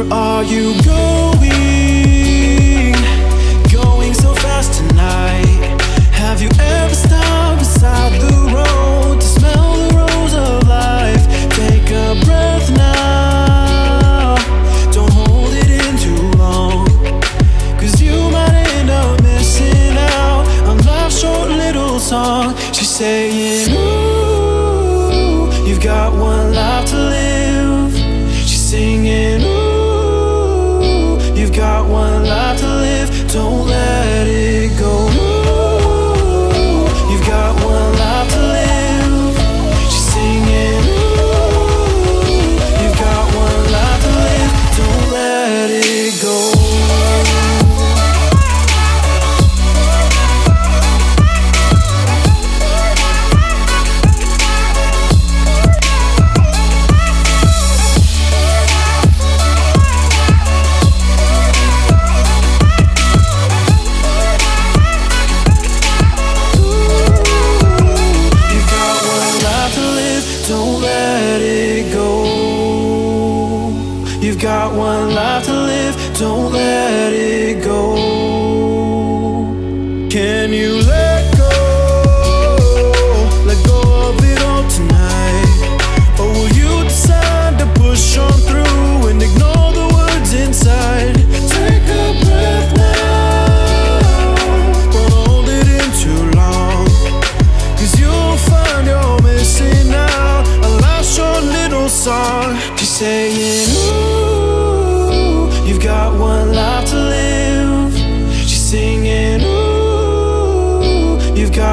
Where are you going? Going so fast tonight. Have you ever stopped beside the road to smell the rose of life? Take a breath now. Don't hold it in too long. Cause you might end up missing out on life's short little song. She's saying, Ooh, you've got one got one life to live, don't let it go. Can you let go? Let go of it all tonight. Or will you decide to push on you've got